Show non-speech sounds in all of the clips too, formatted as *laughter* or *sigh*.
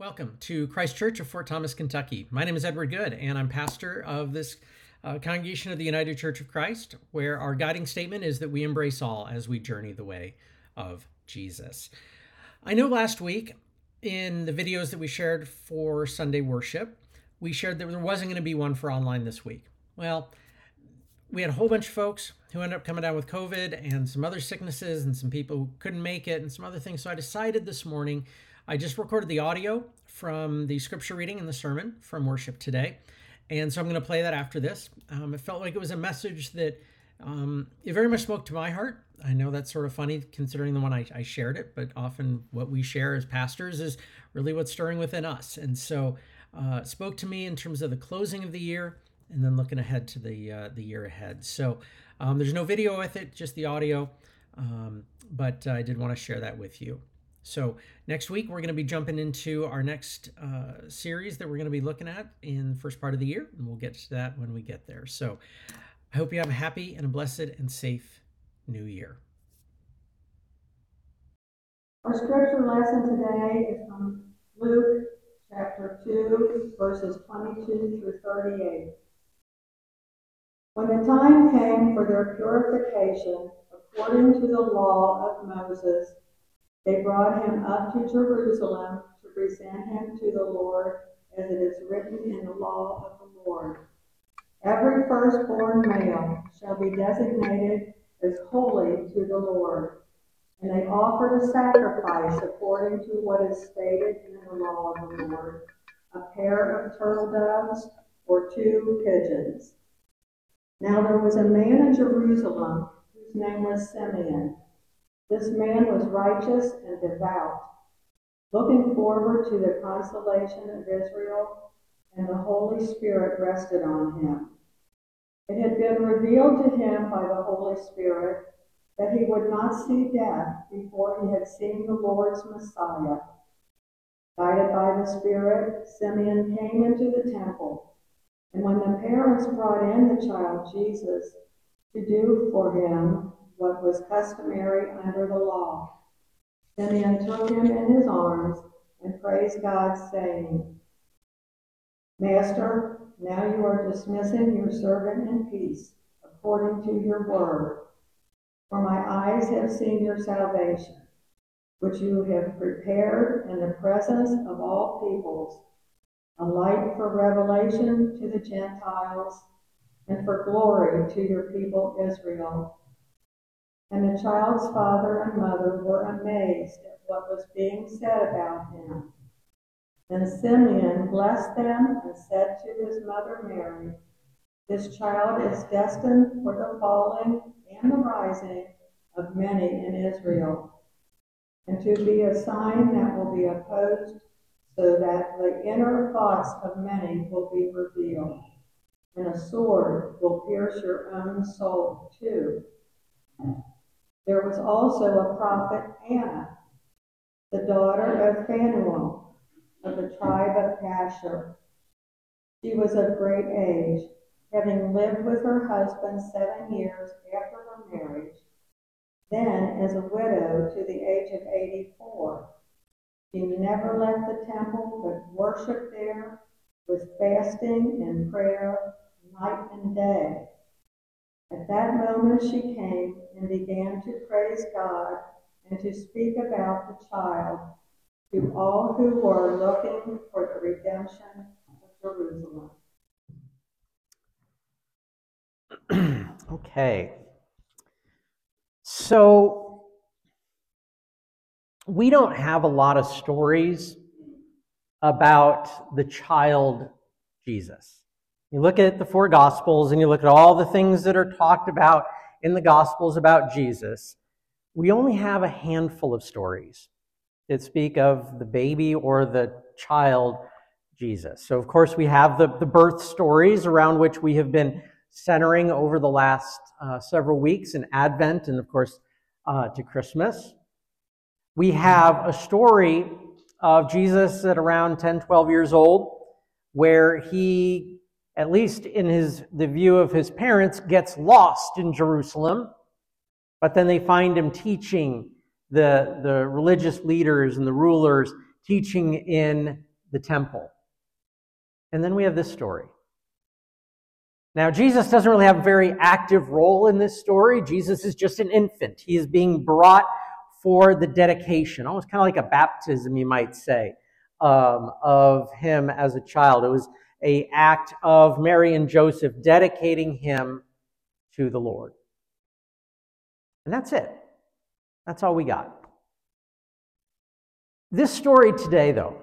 Welcome to Christ Church of Fort Thomas, Kentucky. My name is Edward Good, and I'm pastor of this uh, congregation of the United Church of Christ, where our guiding statement is that we embrace all as we journey the way of Jesus. I know last week in the videos that we shared for Sunday worship, we shared that there wasn't going to be one for online this week. Well, we had a whole bunch of folks who ended up coming down with COVID and some other sicknesses and some people who couldn't make it and some other things. So I decided this morning I just recorded the audio from the scripture reading and the sermon from worship today. And so I'm going to play that after this. Um, it felt like it was a message that um, it very much spoke to my heart. I know that's sort of funny considering the one I, I, shared it, but often what we share as pastors is really what's stirring within us. And so uh, spoke to me in terms of the closing of the year and then looking ahead to the uh, the year ahead. So um, there's no video with it, just the audio. Um, but I did want to share that with you. So next week we're going to be jumping into our next uh, series that we're going to be looking at in the first part of the year, and we'll get to that when we get there. So I hope you have a happy and a blessed and safe new year. Our scripture lesson today is from Luke chapter 2, verses 22 through 38. When the time came for their purification, according to the law of Moses, they brought him up to Jerusalem to present him to the Lord, as it is written in the law of the Lord. Every firstborn male shall be designated as holy to the Lord, and they offered a sacrifice according to what is stated in the law of the Lord a pair of turtle doves or two pigeons. Now there was a man in Jerusalem whose name was Simeon. This man was righteous and devout, looking forward to the consolation of Israel, and the Holy Spirit rested on him. It had been revealed to him by the Holy Spirit that he would not see death before he had seen the Lord's Messiah. Guided by the Spirit, Simeon came into the temple, and when the parents brought in the child Jesus to do for him was customary under the law. Simeon took him in his arms and praised God, saying, Master, now you are dismissing your servant in peace, according to your word. For my eyes have seen your salvation, which you have prepared in the presence of all peoples, a light for revelation to the Gentiles and for glory to your people Israel. And the child's father and mother were amazed at what was being said about him. Then Simeon blessed them and said to his mother Mary, This child is destined for the falling and the rising of many in Israel, and to be a sign that will be opposed, so that the inner thoughts of many will be revealed, and a sword will pierce your own soul too there was also a prophet Anna, the daughter of Phanuel of the tribe of Asher. She was of great age, having lived with her husband seven years after her marriage, then as a widow to the age of 84. She never left the temple, but worshiped there with fasting and prayer night and day. At that moment she came and began to praise God and to speak about the child to all who were looking for the redemption of Jerusalem. *clears throat* okay. So, we don't have a lot of stories about the child Jesus. You look at the four Gospels and you look at all the things that are talked about in the Gospels about Jesus. We only have a handful of stories that speak of the baby or the child Jesus. So, of course, we have the, the birth stories around which we have been centering over the last uh, several weeks in Advent and, of course, uh, to Christmas. We have a story of Jesus at around 10, 12 years old where he at least in his, the view of his parents, gets lost in Jerusalem. But then they find him teaching the, the religious leaders and the rulers, teaching in the temple. And then we have this story. Now, Jesus doesn't really have a very active role in this story. Jesus is just an infant. He is being brought for the dedication, almost kind of like a baptism, you might say, um, of him as a child. It was a act of Mary and Joseph dedicating him to the Lord. And that's it. That's all we got. This story today, though,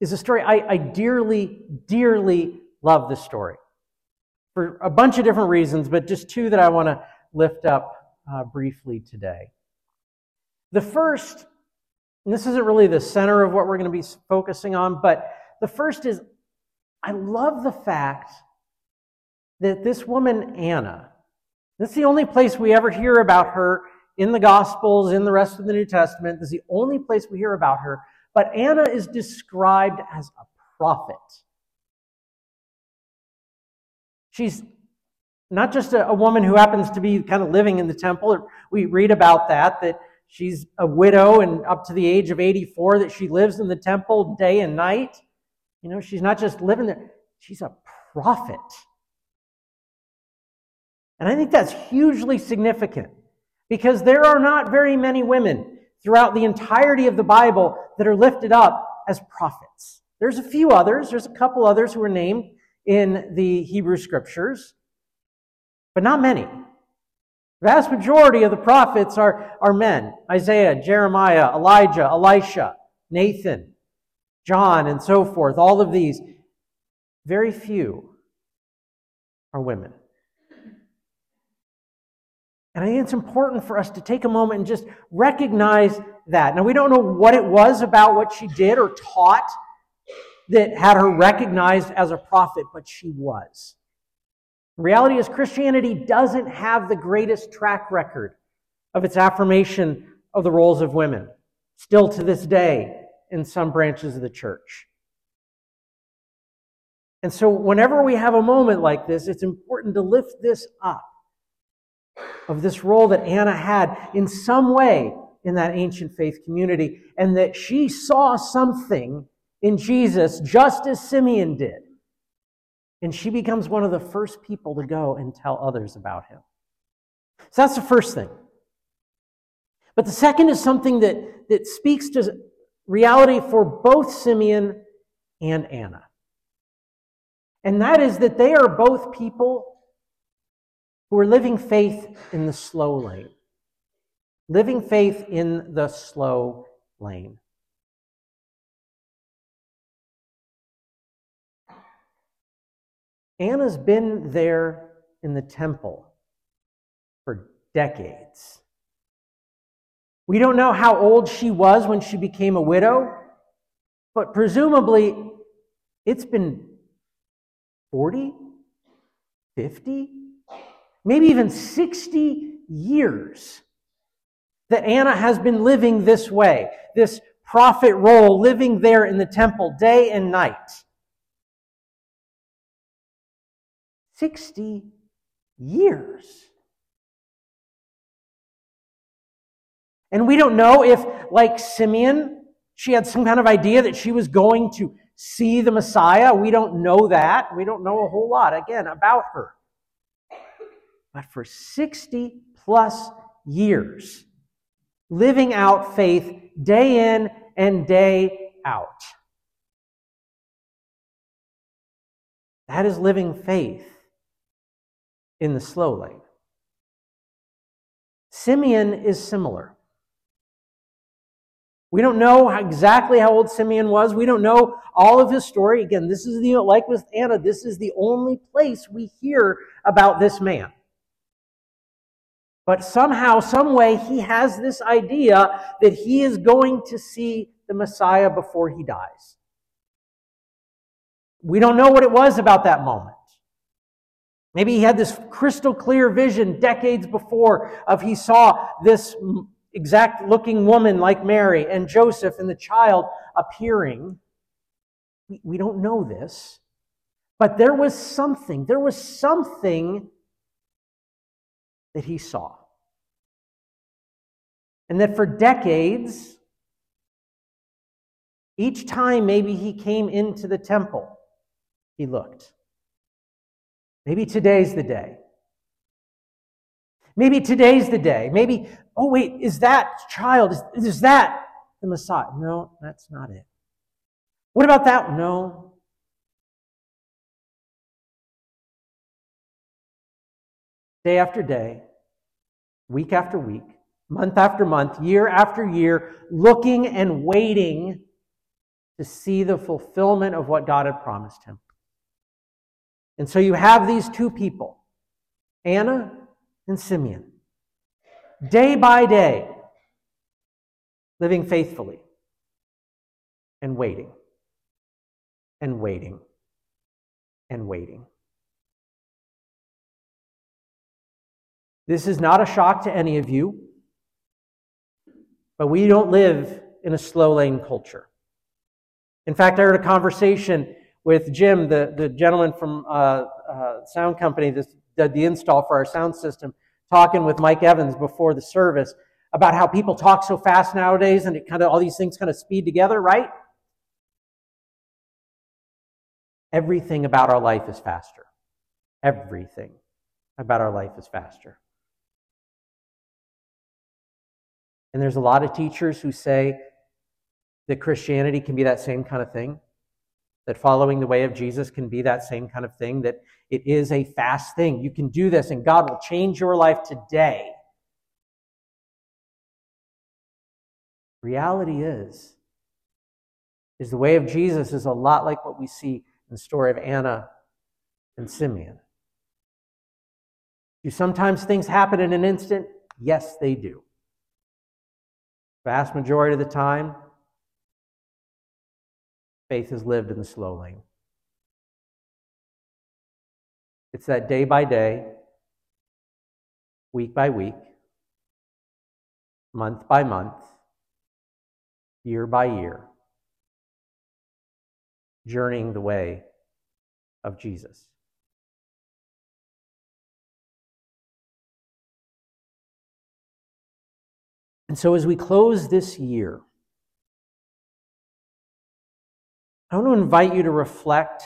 is a story I, I dearly, dearly love this story for a bunch of different reasons, but just two that I want to lift up uh, briefly today. The first, and this isn't really the center of what we're going to be focusing on, but the first is I love the fact that this woman, Anna, that's the only place we ever hear about her in the Gospels, in the rest of the New Testament. This is the only place we hear about her. But Anna is described as a prophet. She's not just a, a, woman who happens to be kind of living in the temple. We read about that, that she's a widow and up to the age of 84, that she lives in the temple day and night. You know, she's not just living there, she's a prophet. And I think that's hugely significant because there are not very many women throughout the entirety of the Bible that are lifted up as prophets. There's a few others, there's a couple others who are named in the Hebrew scriptures, but not many. The vast majority of the prophets are, are men Isaiah, Jeremiah, Elijah, Elisha, Nathan, John, and so forth. All of these. Very few are women. And I think it's important for us to take a moment and just recognize that. Now, we don't know what it was about what she did or taught that had her recognized as a prophet, but she was. The reality is, Christianity doesn't have the greatest track record of its affirmation of the roles of women, still to this day in some branches of the church. And so, whenever we have a moment like this, it's important to lift this up of this role that Anna had in some way in that ancient faith community, and that she saw something in Jesus just as Simeon did. And she becomes one of the first people to go and tell others about him. So that's the first thing. But the second is something that, that speaks to reality for both Simeon and Anna. And that is that they are both people who are living faith in the slow lane. Living faith in the slow lane. Anna's been there in the temple for decades. We don't know how old she was when she became a widow, but presumably it's been 40, 50, maybe even 60 years that Anna has been living this way, this prophet role, living there in the temple day and night. 60 years. And we don't know if, like Simeon, she had some kind of idea that she was going to see the Messiah. We don't know that. We don't know a whole lot, again, about her but for 60 plus years, living out faith day in and day out. That is living faith in the slow lane. Simeon is similar. We don't know exactly how old Simeon was. We don't know all of his story. Again, this is the, like with Anna, this is the only place we hear about this man. But somehow, some way, he has this idea that he is going to see the Messiah before he dies. We don't know what it was about that moment. Maybe he had this crystal clear vision decades before of he saw this exact looking woman like Mary and Joseph and the child appearing. We don't know this. But there was something, there was something that he saw. And that for decades, Each time maybe he came into the temple, he looked. Maybe today's the day. Maybe today's the day. Maybe, oh, wait, is that child, is, is that the Messiah? No, that's not it. What about that? No. Day after day, week after week, month after month, year after year, looking and waiting to see the fulfillment of what God had promised him. And so you have these two people, Anna and Simeon, day by day, living faithfully and waiting and waiting and waiting. This is not a shock to any of you, but we don't live in a slow lane culture. In fact, I heard a conversation with Jim, the, the gentleman from uh, uh, sound company that did the install for our sound system, talking with Mike Evans before the service about how people talk so fast nowadays and it kind of all these things kind of speed together, right? Everything about our life is faster. Everything about our life is faster. And there's a lot of teachers who say that Christianity can be that same kind of thing, that following the way of Jesus can be that same kind of thing, that it is a fast thing. You can do this and God will change your life today. Reality is, is the way of Jesus is a lot like what we see in the story of Anna and Simeon. Do sometimes things happen in an instant? Yes, they do. Vast majority of the time, faith is lived in the slow lane. It's that day by day, week by week, month by month, year by year, journeying the way of Jesus. And so, as we close this year, I want to invite you to reflect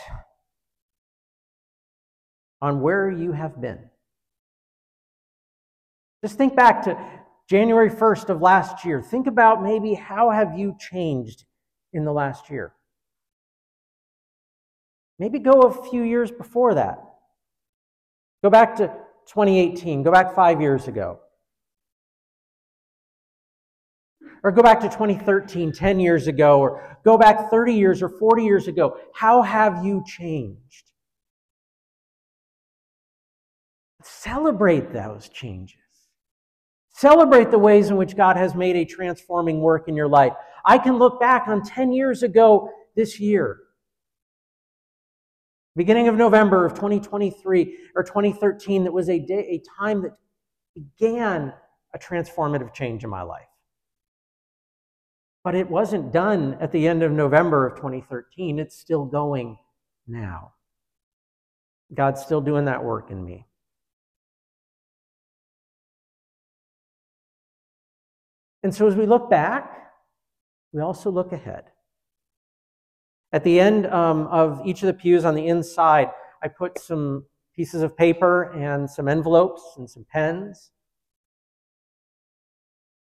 on where you have been. Just think back to January 1st of last year. Think about maybe how have you changed in the last year? Maybe go a few years before that. Go back to 2018, go back 5 years ago. Or go back to 2013, 10 years ago, or go back 30 years or 40 years ago. How have you changed? Celebrate those changes. Celebrate the ways in which God has made a transforming work in your life. I can look back on 10 years ago this year. Beginning of November of 2023 or 2013, that was a, day, a time that began a transformative change in my life. But it wasn't done at the end of November of 2013. It's still going now. God's still doing that work in me. And so as we look back, we also look ahead. At the end um, of each of the pews on the inside, I put some pieces of paper and some envelopes and some pens.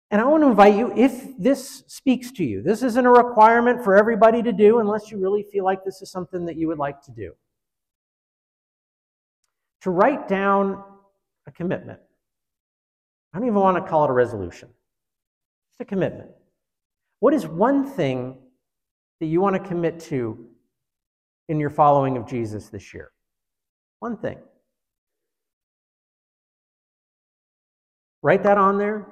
And I want to invite you, if this speaks to you, this isn't a requirement for everybody to do unless you really feel like this is something that you would like to do, to write down a commitment. I don't even want to call it a resolution, it's a commitment. What is one thing that you want to commit to in your following of Jesus this year? One thing. Write that on there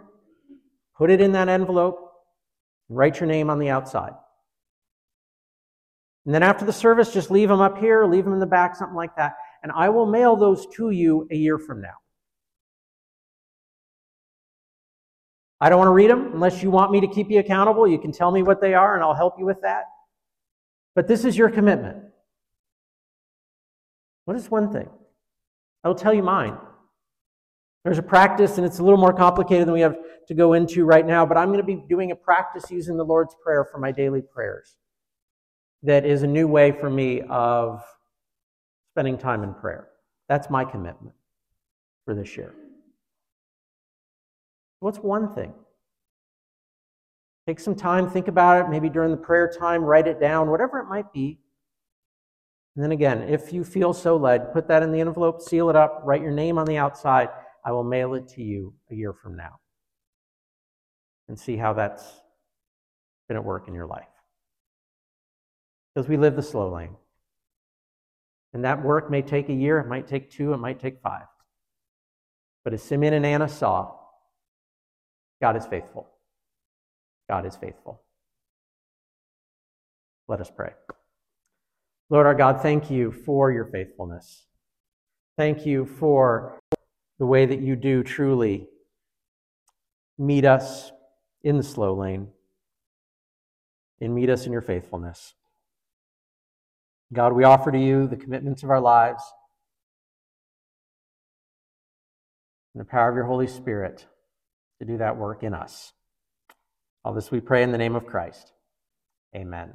Put it in that envelope, write your name on the outside. And then after the service, just leave them up here, leave them in the back, something like that. And I will mail those to you a year from now. I don't want to read them unless you want me to keep you accountable. You can tell me what they are and I'll help you with that. But this is your commitment. What is one thing? I will tell you mine. There's a practice, and it's a little more complicated than we have to go into right now, but I'm going to be doing a practice using the Lord's Prayer for my daily prayers. that is a new way for me of spending time in prayer. That's my commitment for this year. What's one thing? Take some time, think about it, maybe during the prayer time, write it down, whatever it might be. And then again, if you feel so led, put that in the envelope, seal it up, write your name on the outside. I will mail it to you a year from now. And see how that's been at work in your life. Because we live the slow lane. And that work may take a year, it might take two, it might take five. But as Simeon and Anna saw, God is faithful. God is faithful. Let us pray. Lord our God, thank you for your faithfulness. Thank you for the way that you do truly meet us in the slow lane and meet us in your faithfulness. God, we offer to you the commitments of our lives and the power of your Holy Spirit to do that work in us. All this we pray in the name of Christ. Amen.